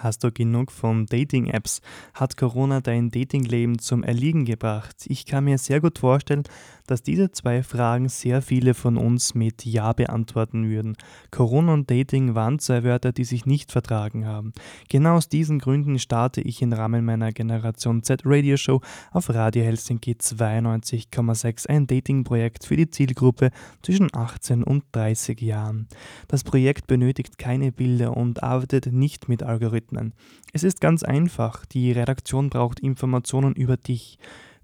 Hast du genug von Dating-Apps? Hat Corona dein Datingleben zum Erliegen gebracht? Ich kann mir sehr gut vorstellen, dass diese zwei Fragen sehr viele von uns mit Ja beantworten würden. Corona und Dating waren zwei Wörter, die sich nicht vertragen haben. Genau aus diesen Gründen starte ich im Rahmen meiner Generation Z Radio Show auf Radio Helsinki 92,6 ein Dating-Projekt für die Zielgruppe zwischen 18 und 30 Jahren. Das Projekt benötigt keine Bilder und arbeitet nicht mit Algorithmen. Algorithmen. Es ist ganz einfach, die Redaktion braucht Informationen über dich.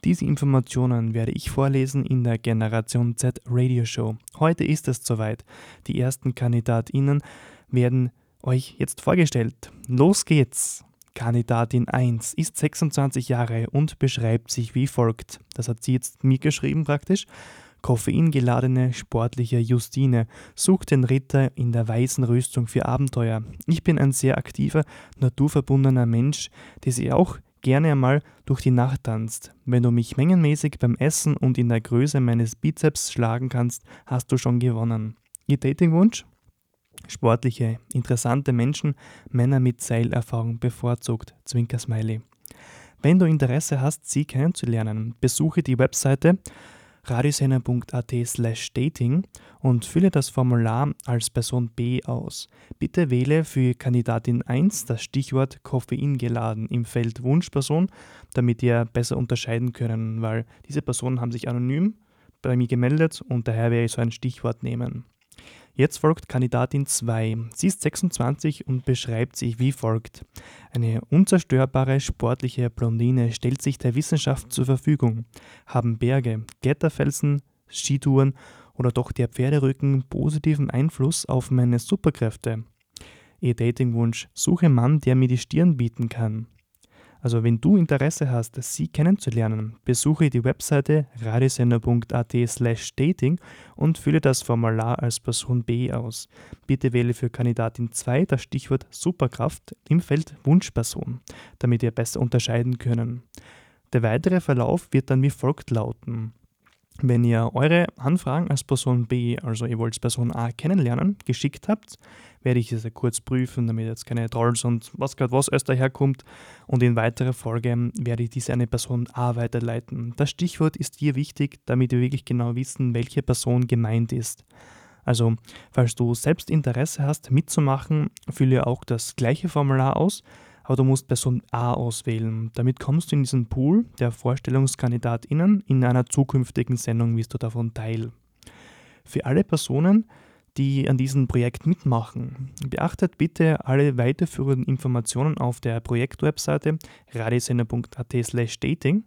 Diese Informationen werde ich vorlesen in der Generation Z Radio Show. Heute ist es soweit. Die ersten KandidatInnen werden euch jetzt vorgestellt. Los geht's! Kandidatin 1 ist 26 Jahre und beschreibt sich wie folgt. Das hat sie jetzt mir geschrieben praktisch. Koffeingeladene sportliche Justine sucht den Ritter in der weißen Rüstung für Abenteuer. Ich bin ein sehr aktiver, naturverbundener Mensch, der sie auch gerne einmal durch die Nacht tanzt. Wenn du mich mengenmäßig beim Essen und in der Größe meines Bizeps schlagen kannst, hast du schon gewonnen. Ihr Datingwunsch? Sportliche, interessante Menschen, Männer mit Seilerfahrung bevorzugt. Zwinker Smiley. Wenn du Interesse hast, sie kennenzulernen, besuche die Webseite radiosender.at slash dating und fülle das Formular als Person B aus. Bitte wähle für Kandidatin 1 das Stichwort Koffein geladen im Feld Wunschperson, damit ihr besser unterscheiden können, weil diese Personen haben sich anonym bei mir gemeldet und daher werde ich so ein Stichwort nehmen. Jetzt folgt Kandidatin 2. Sie ist 26 und beschreibt sich wie folgt. Eine unzerstörbare sportliche Blondine stellt sich der Wissenschaft zur Verfügung. Haben Berge, Kletterfelsen, Skitouren oder doch der Pferderücken positiven Einfluss auf meine Superkräfte? Ihr Datingwunsch, suche Mann, der mir die Stirn bieten kann. Also wenn du Interesse hast, sie kennenzulernen, besuche die Webseite radiosender.at slash dating und fülle das Formular als Person B aus. Bitte wähle für Kandidatin 2 das Stichwort Superkraft im Feld Wunschperson, damit ihr besser unterscheiden können. Der weitere Verlauf wird dann wie folgt lauten. Wenn ihr eure Anfragen als Person B, also ihr wollt Person A kennenlernen, geschickt habt, werde ich diese kurz prüfen, damit jetzt keine Trolls und was gerade was alles daherkommt. Und in weiterer Folge werde ich diese eine Person A weiterleiten. Das Stichwort ist hier wichtig, damit wir wirklich genau wissen, welche Person gemeint ist. Also, falls du selbst Interesse hast, mitzumachen, fülle auch das gleiche Formular aus aber du musst Person A auswählen. Damit kommst du in diesen Pool der VorstellungskandidatInnen in einer zukünftigen Sendung, wirst du davon teil. Für alle Personen, die an diesem Projekt mitmachen, beachtet bitte alle weiterführenden Informationen auf der Projektwebseite radiosender.at dating